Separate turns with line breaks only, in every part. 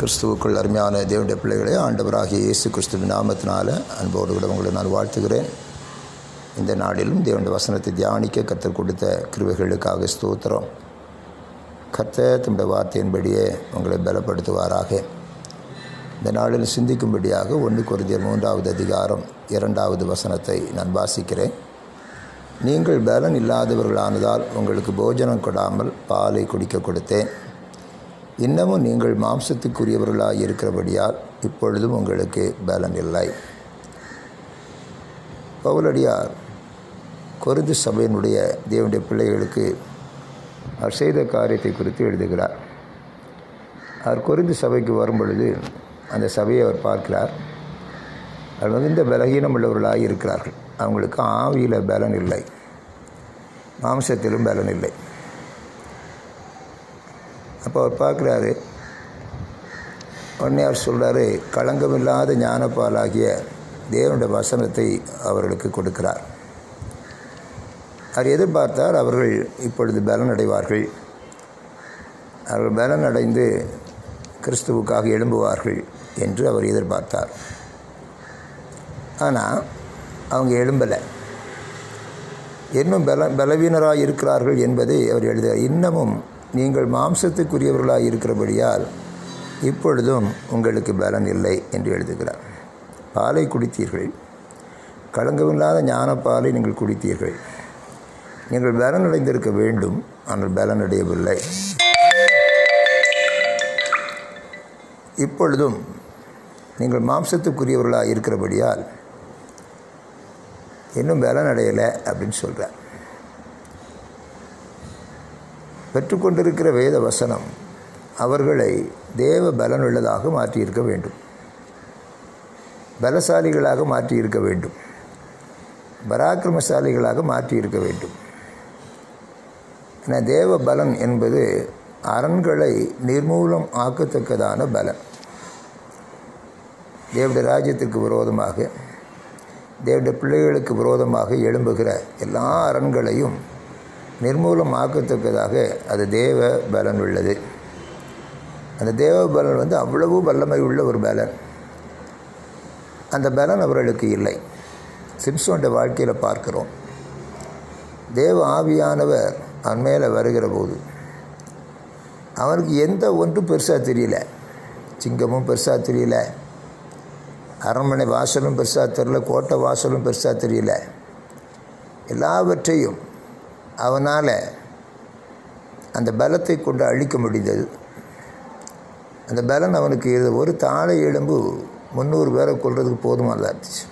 கிறிஸ்துவுக்குள் அருமையான தேவனுடைய பிள்ளைகளே ஆண்டவராகிய இயேசு கிறிஸ்துவின் நாமத்தினால அன்போடு கூட உங்களை நான் வாழ்த்துகிறேன். இந்த நாளிலும் தேவனுடைய வசனத்தை தியானிக்க கத்தர் கொடுத்த கிருவைகளுக்காக ஸ்தோத்திரம். கர்த்தர் தம்முடைய வார்த்தையின்படியே உங்களை பலப்படுத்துவாராக. இந்த நாளில் சிந்திக்கும்படியாக ஒன்று குருந்தியர் மூன்றாவது அதிகாரம் இரண்டாவது வசனத்தை நான் வாசிக்கிறேன். நீங்கள் பலன் இல்லாதவர்களானதால் உங்களுக்கு போஜனம் கொடாமல் பாலை குடிக்க கொடுத்தேன். இன்னமும் நீங்கள் மாம்சத்துக்குரியவர்களாக இருக்கிறபடியால் இப்பொழுதும் உங்களுக்கு பலன் இல்லை பவுலடியார் கொருந்து சபையினுடைய தேவனுடைய பிள்ளைகளுக்கு அவர் செய்த காரியத்தை குறித்து எழுதுகிறார். அவர் கொருந்து சபைக்கு வரும் பொழுது அந்த சபையை அவர் பார்க்கிறார். அவர் மிகுந்த பலகீனம் உள்ளவர்களாக இருக்கிறார்கள். அவங்களுக்கு ஆவியில் பலன் இல்லை. மாம்சத்திலும் பலன் இல்லை. அப்போ அவர் பார்க்குறாரு. உடனே அவர் சொல்கிறாரு களங்கமில்லாத ஞானப்பாலாகிய தேவனுடைய வசனத்தை அவர்களுக்கு கொடுக்கிறார். அவர் எதிர்பார்த்தார் அவர்கள் இப்பொழுது பலன் அடைவார்கள் அவர்கள் பலன் அடைந்து கிறிஸ்துவுக்காக எழும்புவார்கள் என்று அவர் எதிர்பார்த்தார். ஆனால் அவங்க எழும்பலை. இன்னும் பல பலவீனராக இருக்கிறார்கள் என்பதை அவர் எழுத இன்னமும் நீங்கள் மாம்சத்துக்குரியவர்களாக இருக்கிறபடியால் இப்பொழுதும் உங்களுக்கு பலன் இல்லை என்று எழுதுகிறார். பாலை குடித்தீர்கள். களங்கமில்லாத ஞானப்பாலை நீங்கள் குடித்தீர்கள். நீங்கள் பலன் அடைந்திருக்க வேண்டும் ஆனால் பலன் அடையவில்லை இப்பொழுதும் நீங்கள் மாம்சத்துக்குரியவர்களாக இருக்கிறபடியால் இன்னும் பலன் அடையலை அப்படின்னு சொல்கிறார் பெற்றுக்கொண்டிருக்கிற வேத வசனம் அவர்களை தேவ பலனுள்ளதாக மாற்றியிருக்க வேண்டும். பலசாலிகளாக மாற்றியிருக்க வேண்டும். பராக்கிரமசாலிகளாக மாற்றியிருக்க வேண்டும். என தேவ பலன் என்பது அரண்களை நிர்மூலம் ஆக்கத்தக்கதான பலன். தேவடைய ராஜ்யத்திற்கு விரோதமாக தேவடைய பிள்ளைகளுக்கு விரோதமாக எழும்புகிற எல்லா அரண்களையும் நிர்மூலமாக்கத்தக்கதாக அது தேவ பலன் உள்ளது. அந்த தேவ பலன் வந்து அவ்வளவு வல்லமை உள்ள ஒரு பலன். அந்த பலன் அவர்களுக்கு இல்லை. சிம்சோண்ட வாழ்க்கையில் பார்க்கிறோம். தேவ ஆவியானவர் அவன் மேலே வருகிற போது அவனுக்கு எந்த ஒன்றும் பெருசாக தெரியல. சிங்கமும் பெருசாக தெரியல. அரண்மனை வாசலும் பெருசாக தெரியல. கோட்டை வாசலும் பெருசாக தெரியல. எல்லாவற்றையும் அவனால் அந்த பலத்தை கொண்டு அழிக்க முடிந்தது. அந்த பலன் அவனுக்கு இது ஒரு தாழை எலும்பு முந்நூறு பேரை கொள்றதுக்கு போதுமானதாக இருந்துச்சு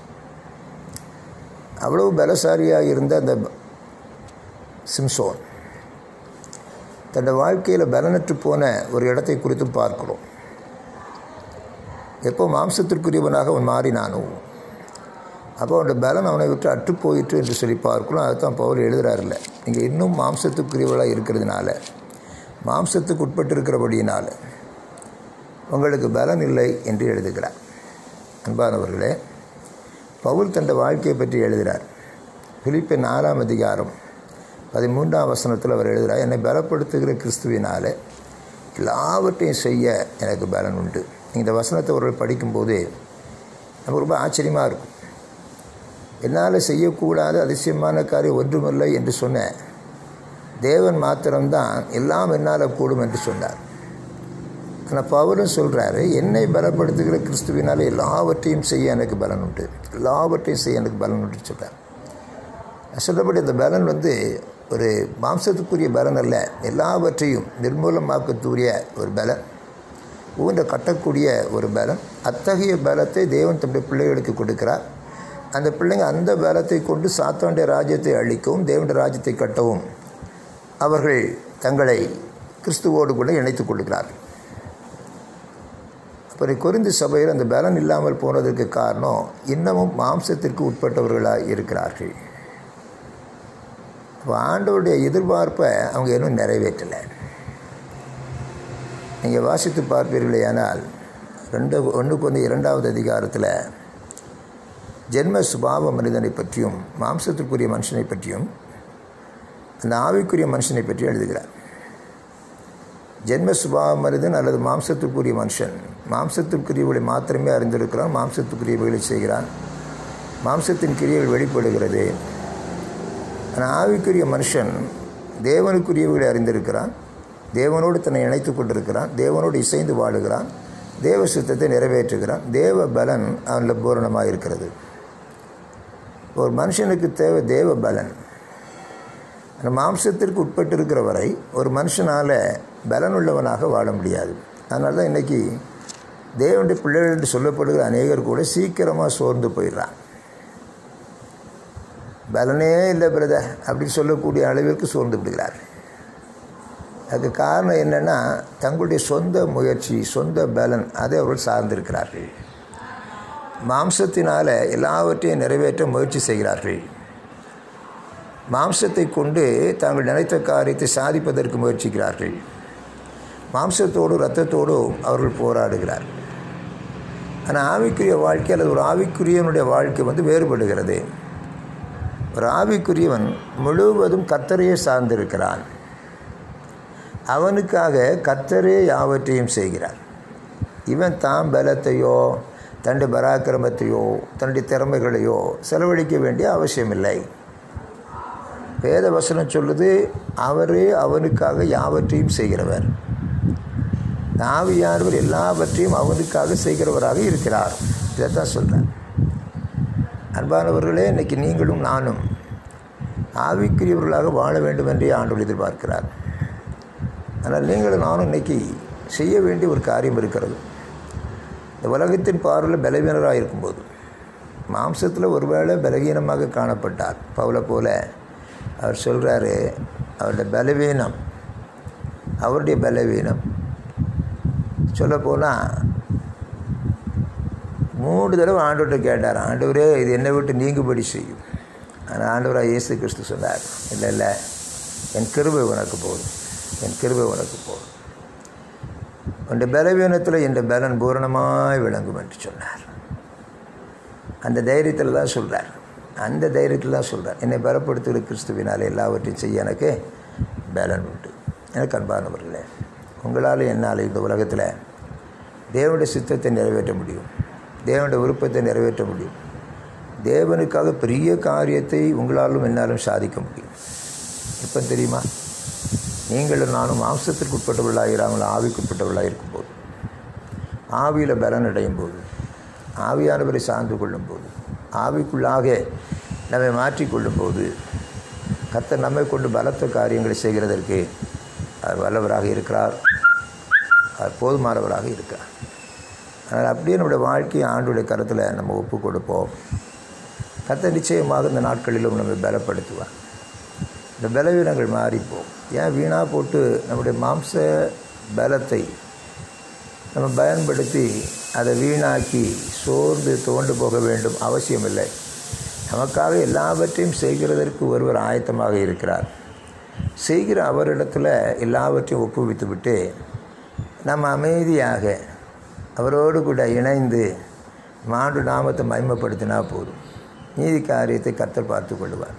அவ்வளவு பலசாரியாக இருந்த அந்த சிம்சோன் தன்னோட வாழ்க்கையில் பலனற்று போன ஒரு இடத்தை குறித்து பார்க்கிறோம். எப்போ மாம்சத்திற்குரியவனாக அவன் மாறினானோ அப்போ அவனோட பலன் அவனை விட்டு அற்று போயிற்று என்று சொல்லி பார்க்கணும் அதுதான் பவுல் எழுதுகிறாரில்ல நீங்கள் இன்னும் மாம்சத்துக்குரியவளாக இருக்கிறதுனால மாம்சத்துக்கு உட்பட்டு இருக்கிறபடியினால் உங்களுக்கு பலன் இல்லை என்று எழுதுகிறார். அன்பானவர்களே பவுல் தந்த வாழ்க்கையை பற்றி எழுதுகிறார். பிலிப்பை நாலாம் அதிகாரம் பதிமூன்றாம் வசனத்தில் அவர் எழுதுகிறார் என்னை பலப்படுத்துகிற கிறிஸ்துவினால் எல்லாவற்றையும் செய்ய எனக்கு பலன் உண்டு. இந்த வசனத்தை அவர்கள் படிக்கும்போது நமக்கு ரொம்ப ஆச்சரியமாக இருக்கும். என்னால் செய்யக்கூடாத அதிசயமான காரியம் ஒன்றுமில்லை என்று சொன்னேன். தேவன் மாத்திரம்தான் எல்லாம் என்னால் கூடும் என்று சொன்னார். ஆனால் பவுலும் சொல்கிறாரு என்னை பலப்படுத்துகிற கிறிஸ்துவினால் எல்லாவற்றையும் செய்ய எனக்கு பலன் உண்டு. எல்லாவற்றையும் செய்ய எனக்கு பலன் உண்டு சொல்கிறார் சொல்லப்படி அந்த பலன் வந்து ஒரு மாம்சத்துக்குரிய பலன் அல்ல எல்லாவற்றையும் நிர்மூலமாக்கக்கூடிய ஒரு பலன் ஊன்ற கட்டக்கூடிய ஒரு பலன். அத்தகைய பலத்தை தேவன் தம்முடைய பிள்ளைகளுக்கு கொடுக்கிறார். அந்த பிள்ளைங்க அந்த பலத்தை கொண்டு சாத்தாண்டிய ராஜ்யத்தை அழிக்கவும் தேவனுடைய ராஜ்யத்தை கட்டவும் அவர்கள் தங்களை கிறிஸ்துவோடு கூட இணைத்துக் கொள்கிறார்கள். அப்புறம் குறிந்து சபையில் அந்த பலன் இல்லாமல் போனதற்கு காரணம் இன்னமும் மாம்சத்திற்கு உட்பட்டவர்களாக இருக்கிறார்கள். இப்போ ஆண்டவருடைய எதிர்பார்ப்பை அவங்க இன்னும் நிறைவேற்றலை. நீங்கள் வாசித்து பார்ப்பீர்களே ஆனால் ரெண்டு ஒன்று கொண்டு இரண்டாவது அதிகாரத்தில் ஜென்ம சுபாவ மனிதனை பற்றியும் மாம்சத்திற்குரிய மனுஷனை பற்றியும் அந்த ஆவிக்குரிய மனுஷனை பற்றி எழுதுகிறார். ஜென்ம சுபாவ மனிதன் அல்லது மாம்சத்திற்குரிய மனுஷன் மாம்சத்திற்குரியவர்களை மாத்திரமே அறிந்திருக்கிறான் மாம்சத்துக்குரியவைகளை செய்கிறான். மாம்சத்தின் கிரியைகள் வெளிப்படுகிறது. ஆனால் ஆவிக்குரிய மனுஷன் தேவனுக்குரியவர்களை அறிந்திருக்கிறான். தேவனோடு தன்னை இணைத்து கொண்டிருக்கிறான். தேவனோடு இசைந்து வாழுகிறான். தேவ சுத்தத்தை நிறைவேற்றுகிறான். தேவ பலன் அவனில் பூரணமாக இருக்கிறது ஒரு மனுஷனுக்கு தேவை தேவ பலன். அந்த மாம்சத்திற்கு உட்பட்டு இருக்கிற வரை ஒரு மனுஷனால் பலன் உள்ளவனாக வாழ முடியாது. அதனால தான் இன்றைக்கி தேவனுடைய பிள்ளைகள் என்று சொல்லப்படுகிற அநேகர் கூட சீக்கிரமாக சோர்ந்து போயிடுறான். பலனே இல்லை பிரதர் அப்படின்னு சொல்லக்கூடிய அளவிற்கு சோர்ந்து விடுகிறார். அதுக்கு காரணம் என்னென்னா தங்களுடைய சொந்த முயற்சி சொந்த பலன் அதை அவர்கள் சார்ந்திருக்கிறார்கள். மாம்சத்தினால் எல்லாவற்றையும் நிறைவேற்ற முயற்சி செய்கிறார்கள். மாம்சத்தை கொண்டு தாங்கள் நினைத்த காரியத்தை சாதிப்பதற்கு முயற்சிக்கிறார்கள். மாம்சத்தோடு இரத்தத்தோடும் அவர்கள் போராடுகிறார். ஆனால் ஆவிக்குரிய வாழ்க்கை அல்லது ஒரு ஆவிக்குரியவனுடைய வாழ்க்கை வந்து வேறுபடுகிறது. ஒரு ஆவிக்குரியவன் முழுவதும் கத்தரையே சார்ந்திருக்கிறான். அவனுக்காக கத்தரே யாவற்றையும் செய்கிறார். இவன் தாம் பலத்தையோ தன்னுடைய பராக்கிரமத்தையோ தன்னுடைய திறமைகளையோ செலவழிக்க வேண்டிய அவசியமில்லை. வேத வசனம் சொல்லுது அவரே அவனுக்காக யாவற்றையும் செய்கிறவர். ஆவியானவர் எல்லாவற்றையும் அவனுக்காக செய்கிறவராக இருக்கிறார். இதைத்தான் சொல்கிறேன் அன்பானவர்களே இன்னைக்கு நீங்களும் நானும் ஆவிக்குரியவர்களாக வாழ வேண்டும் என்றே ஆண்டவர் எதிர்பார்க்கிறார். ஆனால் நீங்களும் நானும் இன்னைக்கு செய்ய வேண்டிய ஒரு காரியம் இருக்கிறது. இந்த உலகத்தின் பார்வையில் பலவீனராக இருக்கும்போது மாம்சத்தில் ஒருவேளை பலவீனமாக காணப்பட்டார். பவுல போல அவர் சொல்கிறாரு அவருடைய பலவீனம் அவருடைய பலவீனம். சொல்லப்போனால் மூணு தடவை ஆண்டவர்கிட்ட கேட்டார் ஆண்டவரே இது என்னை விட்டு நீங்குபடி செய்யும். ஆனால் ஆண்டவராக இயேசு கிறிஸ்து சொன்னார் இல்லை இல்லை என் கிருபை உனக்கு போதும் என் கிருபை உனக்கு போதும். உன்னுடைய பலவீனத்தில் இந்த பலன் பூரணமாய் விளங்கும் என்று சொன்னார். அந்த தைரியத்தில் தான் சொல்கிறார் அந்த தைரியத்தில் தான் சொல்கிறார் என்னை பலப்படுத்துகிற கிறிஸ்துவினால் எல்லாவற்றையும் செய்ய எனக்கு பலன் உண்டு. எனக்கு அன்பானவர்களே உங்களால் என்னால் இந்த உலகத்தில் தேவனுடைய சித்தத்தை நிறைவேற்ற முடியும். தேவனுடைய விருப்பத்தை நிறைவேற்ற முடியும். தேவனுக்காக பெரிய காரியத்தை உங்களாலும் என்னாலும் சாதிக்க முடியும். எப்போ தெரியுமா? நீங்களும் நானும் மாம்சத்திற்கு உட்பட்டவர்களாக இராமல் ஆவிக்கு உட்பட்டவர்களாக இருக்கும்போது ஆவியில் பலன் அடையும் போது ஆவியானவரை சார்ந்து கொள்ளும் போது ஆவிக்குள்ளாக நம்மை மாற்றிக்கொள்ளும் போது கத்தர் நம்மை கொண்டு பலத்த காரியங்களை செய்கிறதற்கு அவர் வல்லவராக இருக்கிறார். அவர் போதுமானவராக இருக்கிறார். அதனால் அப்படியே நம்முடைய வாழ்க்கையை ஆண்டுடைய கருத்தில் நம்ம ஒப்பு கொடுப்போம். கத்தை நிச்சயமாக இந்த நாட்களிலும் நம்மை பலப்படுத்துவார். இந்த பலவீனங்கள் மாறிப்போம் ஏன் வீணாக போட்டு நம்முடைய மாம்ச பலத்தை நம்ம பயன்படுத்தி அதை வீணாக்கி சோர்ந்து தோண்டு போக வேண்டும் அவசியமில்லை. நமக்காக எல்லாவற்றையும் செய்கிறதற்கு ஒருவர் ஆயத்தமாக இருக்கிறார். செய்கிற அவரிடத்தில் எல்லாவற்றையும் ஒப்புவித்து விட்டு நம்ம அமைதியாக அவரோடு கூட இணைந்து மாண்டு நாமத்தை மயமப்படுத்தினா போதும். நீதி காரியத்தை கத்தர் பார்த்து கொள்வார்.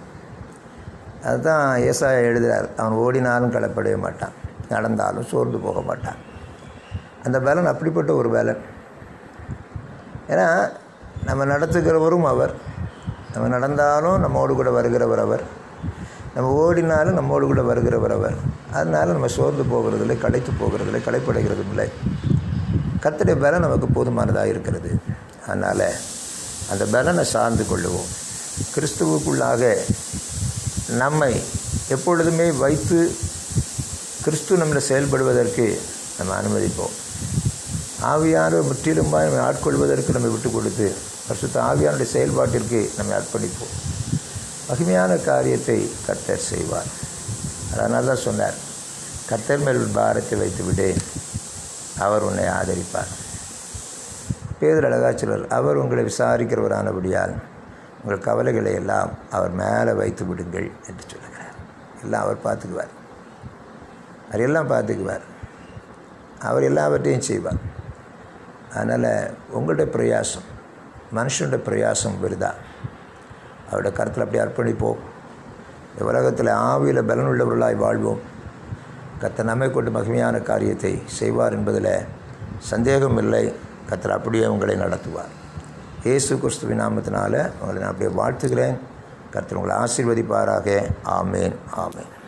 அதுதான் ஏசா எழுதுகிறார் அவன் ஓடினாலும் களைப்படைய மாட்டான். நடந்தாலும் சோர்ந்து போக மாட்டான். அந்த பலன் அப்படிப்பட்ட ஒரு பலன். ஏன்னா நம்ம நடத்துகிறவரும் அவர். நம்ம நடந்தாலும் நம்மோடு கூட வருகிறவர் அவர். நம்ம ஓடினாலும் நம்மோடு கூட வருகிறவர் அவர். அதனால் நம்ம சோர்ந்து போகிறதில்லை களைத்து போகிறதில்லை களைப்படைகிறதும் இல்லை. கத்தடைய பலன் நமக்கு போதுமானதாக இருக்கிறது. அதனால் அந்த பலனை சார்ந்து கொள்ளுவோம். கிறிஸ்துவுக்குள்ளாக நம்மை எப்பொழுதுமே வைத்து கிறிஸ்து நம்மளை செயல்படுவதற்கு நம்ம அனுமதிப்போம். ஆவியானவர் முற்றிலுமாய் நம்மை ஆட்கொள்வதற்கு நம்ம விட்டு கொடுத்து பரிசுத்த ஆவியானுடைய செயல்பாட்டிற்கு நம்மை அர்ப்பணிப்போம். மகிமையான காரியத்தை கர்த்தர் செய்வார். அதனால தான் சொன்னார் கர்த்தர் மேல் பாரத்தை வைத்து விடு அவர் உன்னை ஆதரிப்பார். பேதர் அழகாச்சலர் அவர் உங்களை விசாரிக்கிறவரானபடியால் உங்கள் கவலைகளை எல்லாம் அவர் மேலே வைத்து விடுங்கள் என்று சொல்லுகிறார். எல்லாம் அவர் பார்த்துக்குவார். அவர் எல்லாம் பார்த்துக்குவார். அவர் எல்லாவற்றையும் செய்வார். அதனால் உங்களுடைய பிரயாசம் மனுஷனுடைய பிரயாசம் வெறுதா அவருடைய கருத்தில் அப்படி அர்ப்பணிப்போம். இந்த உலகத்தில் ஆவியில் பலனுள்ளவர்களாய் வாழ்வோம். கத்த நம்மை கொண்டு மகிமையான காரியத்தை செய்வார் என்பதில் சந்தேகம் இல்லை. கத்தர் அப்படியே உங்களை நடத்துவார். இயேசு கிறிஸ்துவின் நாமத்தினால உங்களை நான் அப்படியே வாழ்த்துகிறேன். கருத்து உங்களை ஆசீர்வதிப்பாராக. ஆமேன். ஆமேன்.